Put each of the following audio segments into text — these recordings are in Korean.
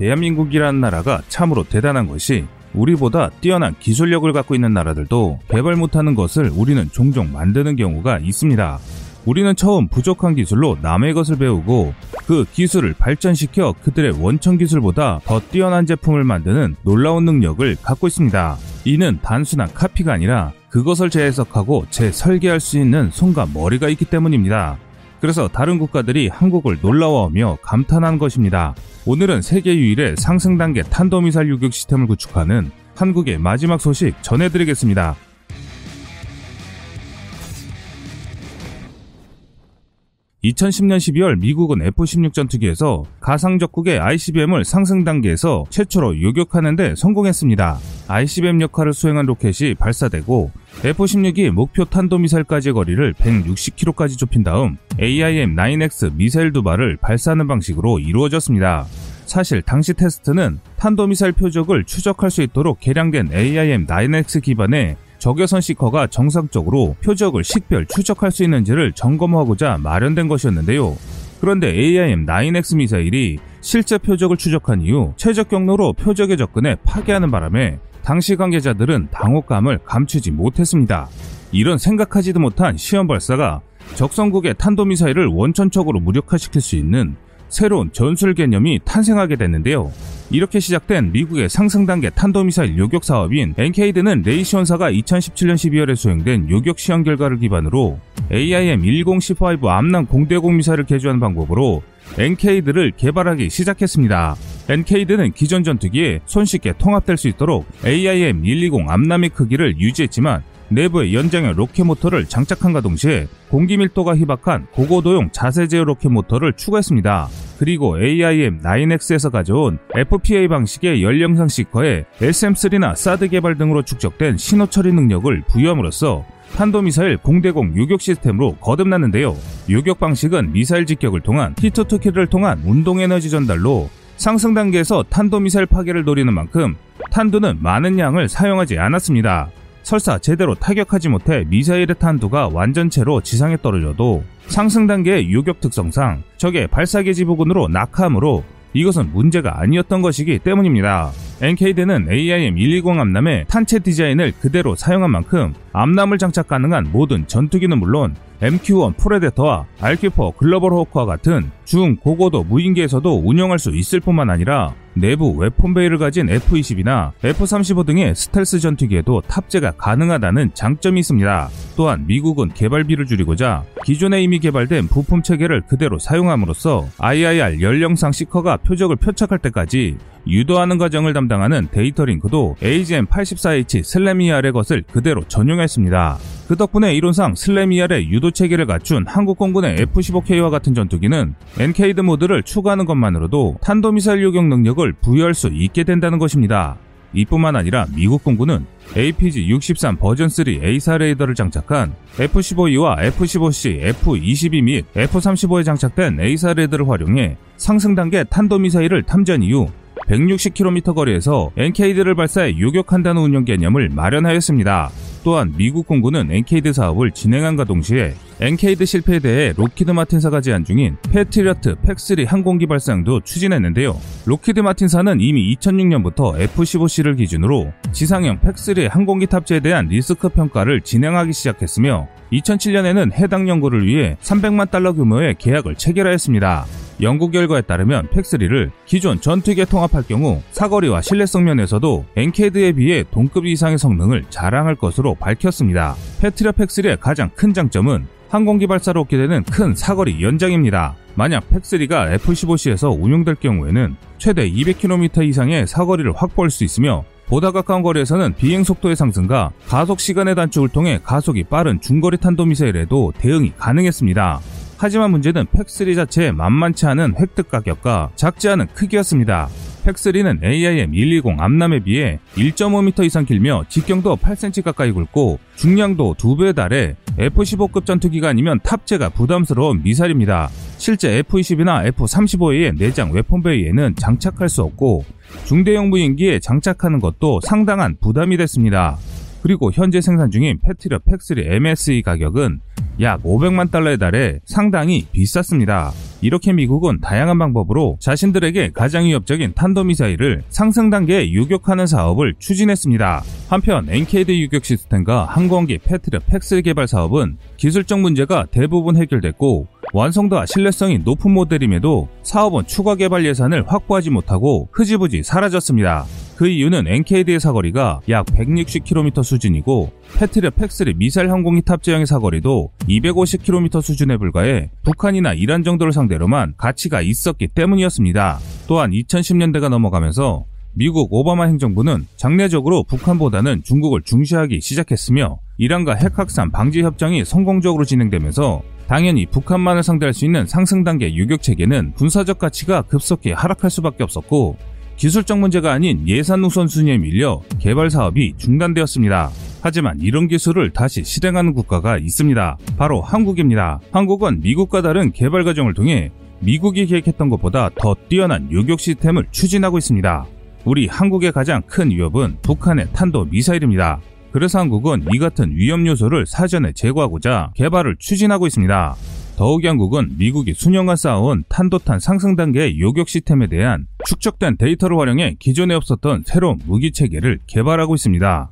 대한민국이라는 나라가 참으로 대단한 것이 우리보다 뛰어난 기술력을 갖고 있는 나라들도 개발 못하는 것을 우리는 종종 만드는 경우가 있습니다. 우리는 처음 부족한 기술로 남의 것을 배우고 그 기술을 발전시켜 그들의 원천 기술보다 더 뛰어난 제품을 만드는 놀라운 능력을 갖고 있습니다. 이는 단순한 카피가 아니라 그것을 재해석하고 재설계할 수 있는 손과 머리가 있기 때문입니다. 그래서 다른 국가들이 한국을 놀라워하며 감탄한 것입니다. 오늘은 세계 유일의 상승 단계 탄도미사일 유격 시스템을 구축하는 한국의 마지막 소식 전해드리겠습니다. 2010년 12월 미국은 F-16 전투기에서 가상 적국의 ICBM을 상승 단계에서 최초로 요격하는데 성공했습니다. ICBM 역할을 수행한 로켓이 발사되고 F-16이 목표 탄도미사일까지의 거리를 160km까지 좁힌 다음 AIM-9X 미사일 두 발을 발사하는 방식으로 이루어졌습니다. 사실 당시 테스트는 탄도미사일 표적을 추적할 수 있도록 개량된 AIM-9X 기반의 적외선 시커가 정상적으로 표적을 식별 추적할 수 있는지를 점검하고자 마련된 것이었는데요. 그런데 AIM-9X 미사일이 실제 표적을 추적한 이후 최적 경로로 표적에 접근해 파괴하는 바람에 당시 관계자들은 당혹감을 감추지 못했습니다. 이런 생각하지도 못한 시험 발사가 적성국의 탄도미사일을 원천적으로 무력화시킬 수 있는 새로운 전술 개념이 탄생하게 됐는데요. 이렇게 시작된 미국의 상승 단계 탄도미사일 요격 사업인 NCADE는 레이시온사가 2017년 12월에 수행된 요격 시험 결과를 기반으로 AIM-120C5 AMRAAM 공대공 미사일을 개조하는 방법으로 NCADE를 개발하기 시작했습니다. NCADE는 기존 전투기에 손쉽게 통합될 수 있도록 AIM-120 AMRAAM의 크기를 유지했지만 내부에 연장형 로켓 모터를 장착한과 동시에 공기 밀도가 희박한 고고도용 자세 제어 로켓 모터를 추가했습니다. 그리고 AIM-9X에서 가져온 FPA 방식의 열영상 seeker에 SM3나 사드 개발 등으로 축적된 신호 처리 능력을 부여함으로써 탄도미사일 공대공 요격 시스템으로 거듭났는데요. 요격 방식은 미사일 직격을 통한 hit-to-kill을 통한 운동 에너지 전달로 상승 단계에서 탄도미사일 파괴를 노리는 만큼 탄두는 많은 양을 사용하지 않았습니다. 설사 제대로 타격하지 못해 미사일의 탄두가 완전체로 지상에 떨어져도 상승 단계의 요격 특성상 적의 발사기지 부근으로 낙하하므로 이것은 문제가 아니었던 것이기 때문입니다. NCADE는 AIM-120 AMRAAM의 탄체 디자인을 그대로 사용한 만큼 AMRAAM을 장착 가능한 모든 전투기는 물론 MQ-1 프레데터와 RQ-4 글로벌 호크와 같은 중 고고도 무인기에서도 운영할 수 있을 뿐만 아니라 내부 weapon bay를 가진 F-22나 F-35 등의 스텔스 전투기에도 탑재가 가능하다는 장점이 있습니다. 또한 미국은 개발비를 줄이고자 기존에 이미 개발된 부품 체계를 그대로 사용함으로써 IIR 열영상 seeker가 표적을 포착할 때까지 유도하는 과정을 담당하는 data link도 AGM84H SLAM-ER의 것을 그대로 전용했습니다. 그 덕분에 이론상 SLAM-ER의 유도 체계를 갖춘 한국 공군의 F-15K와 같은 전투기는 NCADE 모드를 추가하는 것만으로도 탄도미사일 요격 능력을 부여할 수 있게 된다는 것입니다. 이뿐만 아니라 미국 공군은 APG-63 버전3 AESA 레이더를 장착한 F-15E와 F-15C, F-22 및 F-35에 장착된 AESA 레이더를 활용해 상승 단계 탄도미사일을 탐지 이후 160km 거리에서 NCADE를 발사해 요격한다는 운영 개념을 마련하였습니다. 또한 미국 공군은 NCADE 사업을 진행한과 동시에 NCADE 실패에 대비해 록히드 마틴사가 제안 중인 패트리어트 PAC-3 항공기 발사도 추진했는데요. 록히드 마틴사는 이미 2006년부터 F-15C를 기준으로 지상형 PAC-3 항공기 탑재에 대한 리스크 평가를 진행하기 시작했으며 2007년에는 해당 연구를 위해 300만 달러 규모의 계약을 체결하였습니다. 연구 결과에 따르면 PAC-3를 기존 전투기에 통합할 경우 사거리와 신뢰성 면에서도 NCADE에 비해 동급 이상의 성능을 자랑할 것으로 밝혔습니다. 패트리어트 PAC-3의 가장 큰 장점은 항공기 발사로 얻게 되는 큰 사거리 연장입니다. 만약 PAC-3가 F-15C에서 운용될 경우에는 최대 200km 이상의 사거리를 확보할 수 있으며 보다 가까운 거리에서는 비행 속도의 상승과 가속 시간의 단축을 통해 가속이 빠른 중거리 탄도미사일에도 대응이 가능했습니다. 하지만 문제는 팩3 자체의 만만치 않은 획득 가격과 작지 않은 크기였습니다. 팩3는 AIM-120 암남에 비해 1.5m 이상 길며 직경도 8cm 가까이 굵고 중량도 2배에 달해 F-15급 전투기가 아니면 탑재가 부담스러운 미사일입니다. 실제 F-20이나 F-35의 내장 웨폰베이에는 장착할 수 없고 중대형 무인기에 장착하는 것도 상당한 부담이 됐습니다. 그리고 현재 생산 중인 패트리어 팩3 MSE 가격은 약 500만 달러에 달해 상당히 비쌌습니다. 이렇게 미국은 다양한 방법으로 자신들에게 가장 위협적인 탄도미사일을 상승 단계에 요격하는 사업을 추진했습니다. 한편 NCADE 요격 시스템과 항공기 패트리어트 PAC-3 개발 사업은 기술적 문제가 대부분 해결됐고 완성도와 신뢰성이 높은 모델임에도 사업은 추가 개발 예산을 확보하지 못하고 흐지부지 사라졌습니다. 그 이유는 NCADE의 사거리가 약 160km 수준이고 패트리어트 PAC-3 미사일 항공기 탑재형의 사거리도 250km 수준에 불과해 북한이나 이란 정도를 상대로만 가치가 있었기 때문이었습니다. 또한 2010년대가 넘어가면서 미국 오바마 행정부는 장례적으로 북한보다는 중국을 중시하기 시작했으며 이란과 핵 확산 방지 협정이 성공적으로 진행되면서 당연히 북한만을 상대할 수 있는 상승 단계 유격 체계는 군사적 가치가 급속히 하락할 수밖에 없었고 기술적 문제가 아닌 예산 우선순위에 밀려 개발 사업이 중단되었습니다. 하지만 이런 기술을 다시 실행하는 국가가 있습니다. 바로 한국입니다. 한국은 미국과 다른 개발 과정을 통해 미국이 계획했던 것보다 더 뛰어난 요격 시스템을 추진하고 있습니다. 우리 한국의 가장 큰 위협은 북한의 탄도 미사일입니다. 그래서 한국은 이 같은 위험 요소를 사전에 제거하고자 개발을 추진하고 있습니다. 더욱 영국은 미국이 수년간 쌓아온 탄도탄 상승 단계의 요격 시스템에 대한 축적된 데이터를 활용해 기존에 없었던 새로운 무기 체계를 개발하고 있습니다.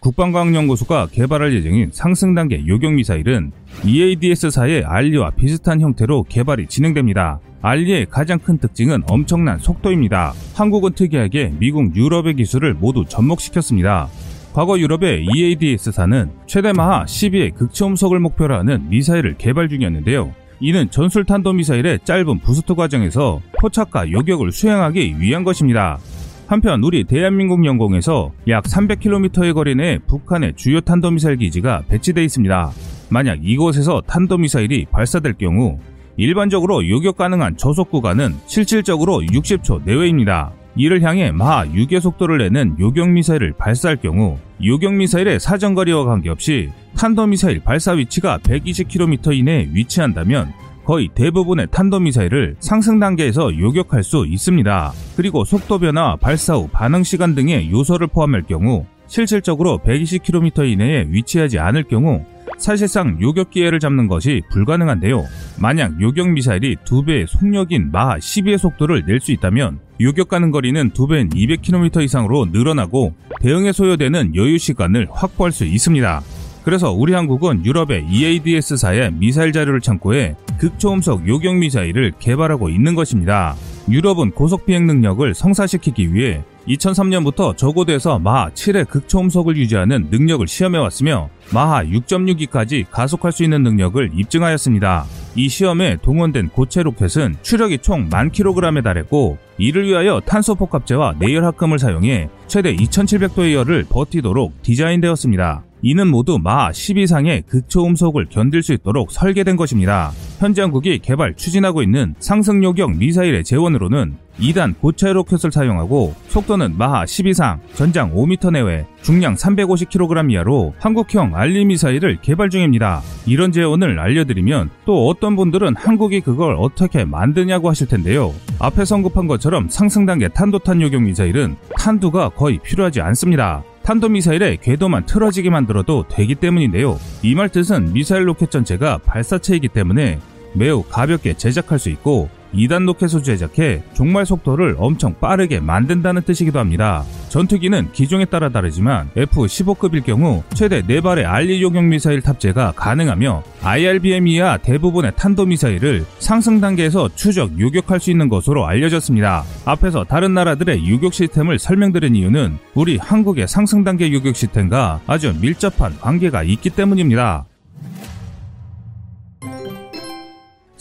국방과학연구소가 개발할 예정인 상승 단계 요격 미사일은 EADS사의 알리와 비슷한 형태로 개발이 진행됩니다. 알리의 가장 큰 특징은 엄청난 속도입니다. 한국은 특이하게 미국, 유럽의 기술을 모두 접목시켰습니다. 과거 유럽의 EADS사는 최대 마하 12의 극초음속을 목표로 하는 미사일을 개발 중이었는데요. 이는 전술 탄도 미사일의 짧은 boost 과정에서 포착과 요격을 수행하기 위한 것입니다. 한편 우리 대한민국 영공에서 약 300km의 거리 내 북한의 주요 탄도미사일 기지가 배치되어 있습니다. 만약 이곳에서 탄도미사일이 발사될 경우 일반적으로 요격 가능한 저속 구간은 실질적으로 60초 내외입니다. 이를 향해 마하 6의 속도를 내는 요격미사일을 발사할 경우 요격미사일의 사정거리와 관계없이 탄도미사일 발사 위치가 120km 이내에 위치한다면 거의 대부분의 탄도미사일을 상승 단계에서 요격할 수 있습니다. 그리고 속도 변화, 발사 후 반응 시간 등의 요소를 포함할 경우 실질적으로 120km 이내에 위치하지 않을 경우 사실상 요격 기회를 잡는 것이 불가능한데요. 만약 요격 미사일이 2배의 속력인 마하 12의 속도를 낼 수 있다면 요격 가는 거리는 2배인 200km 이상으로 늘어나고 대응에 소요되는 여유 시간을 확보할 수 있습니다. 그래서 우리 한국은 유럽의 EADS4의 미사일 자료를 참고해 극초음속 요격 미사일을 개발하고 있는 것입니다. 유럽은 고속 비행 능력을 성사시키기 위해 2003년부터 저고도에서 마하 7의 극초음속을 유지하는 능력을 시험해왔으며 마하 6.6기까지 가속할 수 있는 능력을 입증하였습니다. 이 시험에 동원된 고체 로켓은 추력이 총 10,000kg에 달했고 이를 위하여 탄소 폭합제와 내열 합금을 사용해 최대 2,700도의 열을 버티도록 디자인되었습니다. 이는 모두 마 12상의 극초음속을 견딜 수 있도록 설계된 것입니다. 현재 한국이 개발 추진하고 있는 상승요격 미사일의 재원으로는 2단 고체 로켓을 사용하고 속도는 마하 12상, 전장 5m 내외, 중량 350kg 이하로 한국형 알리 미사일을 개발 중입니다. 이런 재원을 알려드리면 또 어떤 분들은 한국이 그걸 어떻게 만드냐고 하실 텐데요. 앞에 언급한 것처럼 상승 단계 탄도탄 요격 미사일은 탄두가 거의 필요하지 않습니다. 탄도미사일의 궤도만 틀어지게 만들어도 되기 때문인데요. 이 말 뜻은 미사일 로켓 전체가 발사체이기 때문에 매우 가볍게 제작할 수 있고 2단 로켓을 제작해 종말 속도를 엄청 빠르게 만든다는 뜻이기도 합니다. 전투기는 기종에 따라 다르지만 F-15급일 경우 최대 4발의 알리 요격 미사일 탑재가 가능하며 IRBM 이하 대부분의 탄도미사일을 상승 단계에서 추적 요격할 수 있는 것으로 알려졌습니다. 앞에서 다른 나라들의 요격 시스템을 설명드린 이유는 우리 한국의 상승 단계 요격 시스템과 아주 밀접한 관계가 있기 때문입니다.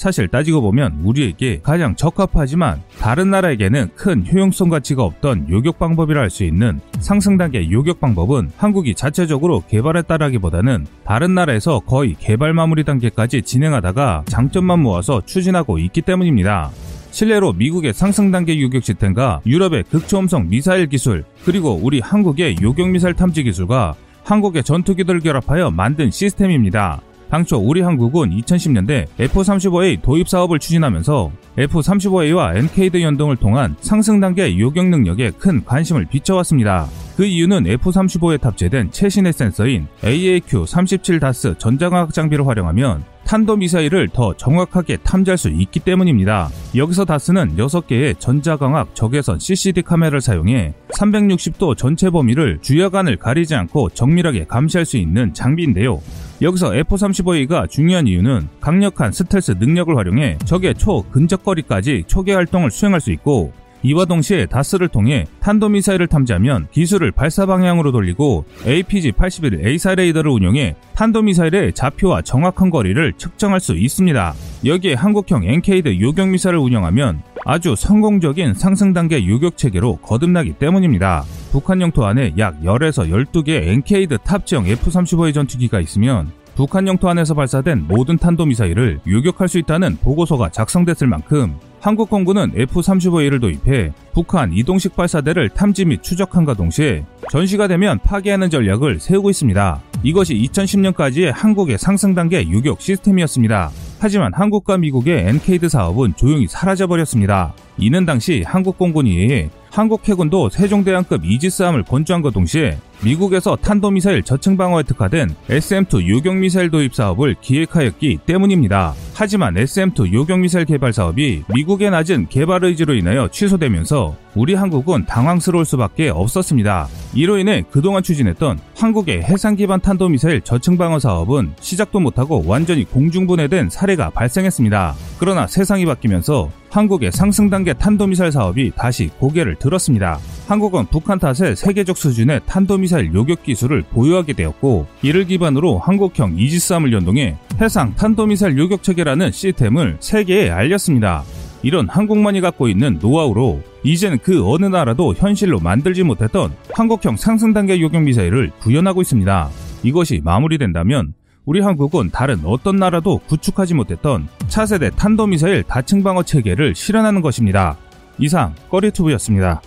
사실 따지고 보면 우리에게 가장 적합하지만 다른 나라에게는 큰 효용성 가치가 없던 요격 방법이라 할 수 있는 상승 단계 요격 방법은 한국이 자체적으로 개발했다라기보다는 다른 나라에서 거의 개발 마무리 단계까지 진행하다가 장점만 모아서 추진하고 있기 때문입니다. 실례로 미국의 상승 단계 요격 시스템과 유럽의 극초음속 미사일 기술 그리고 우리 한국의 요격 미사일 탐지 기술과 한국의 전투기들 결합하여 만든 시스템입니다. 당초 우리 한국은 2010년대 F-35A 도입 사업을 추진하면서 F-35A와 NKD 연동을 통한 상승 단계 요격 능력에 큰 관심을 비춰왔습니다. 그 이유는 F-35에 탑재된 최신의 센서인 AAQ-37DAS 전자광학 장비를 활용하면 탄도미사일을 더 정확하게 탐지할 수 있기 때문입니다. 여기서 다스는 6개의 전자광학 적외선 CCD 카메라를 사용해 360도 전체 범위를 주야간을 가리지 않고 정밀하게 감시할 수 있는 장비인데요. 여기서 F-35A가 중요한 이유는 강력한 스텔스 능력을 활용해 적의 초근접거리까지 초계 활동을 수행할 수 있고 이와 동시에 다스를 통해 탄도미사일을 탐지하면 기술을 발사 방향으로 돌리고 APG-81 A사 레이더를 운용해 탄도미사일의 좌표와 정확한 거리를 측정할 수 있습니다. 여기에 한국형 NK드 요격미사를 운영하면 아주 성공적인 상승 단계 요격 체계로 거듭나기 때문입니다. 북한 영토 안에 약 10에서 12개의 NCADE 탑재형 F-35의 전투기가 있으면 북한 영토 안에서 발사된 모든 탄도미사일을 요격할 수 있다는 보고서가 작성됐을 만큼 한국 공군은 F-35A를 도입해 북한 이동식 발사대를 탐지 및 추적함과 동시에 전시가 되면 파괴하는 전략을 세우고 있습니다. 이것이 2010년까지의 한국의 상승 단계 요격 시스템이었습니다. 하지만 한국과 미국의 NCADE 사업은 조용히 사라져버렸습니다. 이는 당시 한국 의해 한국 해군도 세종대왕급 이지스함을 건조함과 동시에 미국에서 탄도미사일 저층 방어에 특화된 SM-2 요격미사일 도입 사업을 기획하였기 때문입니다. 하지만 SM-2 요격미사일 개발 사업이 미국의 낮은 개발 의지로 인하여 취소되면서 우리 한국은 당황스러울 수밖에 없었습니다. 이로 인해 그동안 추진했던 한국의 해상 기반 탄도미사일 저층 방어 사업은 시작도 못하고 완전히 공중분해된 사례가 발생했습니다. 그러나 세상이 바뀌면서 한국의 상승 단계 탄도미사일 사업이 다시 고개를 들었습니다. 한국은 북한 탓에 세계적 수준의 탄도미사일 요격 기술을 보유하게 되었고 이를 기반으로 한국형 이지스함을 연동해 해상 탄도미사일 요격 체계라는 시스템을 세계에 알렸습니다. 이런 한국만이 갖고 있는 노하우로 이제는 그 어느 나라도 현실로 만들지 못했던 한국형 상승 단계 요격 미사일을 구현하고 있습니다. 이것이 마무리된다면 우리 한국은 다른 어떤 나라도 구축하지 못했던 차세대 탄도미사일 다층 방어 체계를 실현하는 것입니다. 이상 꺼리투브였습니다.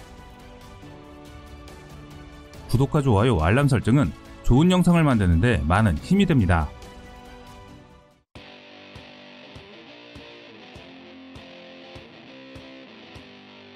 구독과 좋아요, 알람 설정은 좋은 영상을 만드는데 많은 힘이 됩니다.